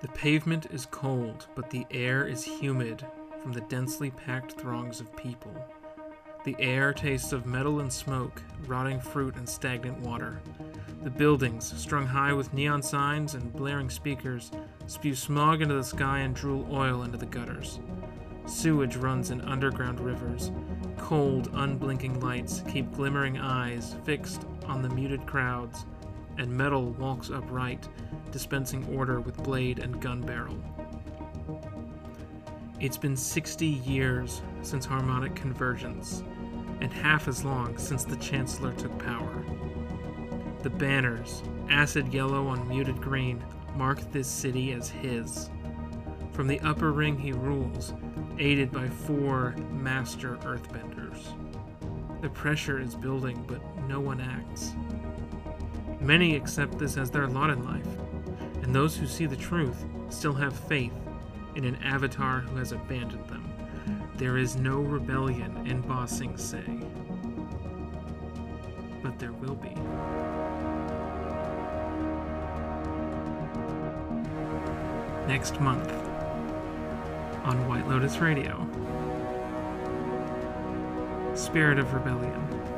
The pavement is cold, but the air is humid from the densely packed throngs of people. The air tastes of metal and smoke, rotting fruit and stagnant water. The buildings, strung high with neon signs and blaring speakers, spew smog into the sky and drool oil into the gutters. Sewage runs in underground rivers. Cold, unblinking lights keep glimmering eyes fixed on the muted crowds, and metal walks upright, dispensing order with blade and gun barrel. It's been 60 years since harmonic convergence, and half as long since the Chancellor took power. The banners, acid yellow on muted green, mark this city as his. From the upper ring he rules, aided by four master earthbenders. The pressure is building, but no one acts. Many accept this as their lot in life, and those who see the truth still have faith in an avatar who has abandoned them. There is no rebellion in Ba Sing Se. But there will be. Next month on White Lotus Radio. Spirit of Rebellion.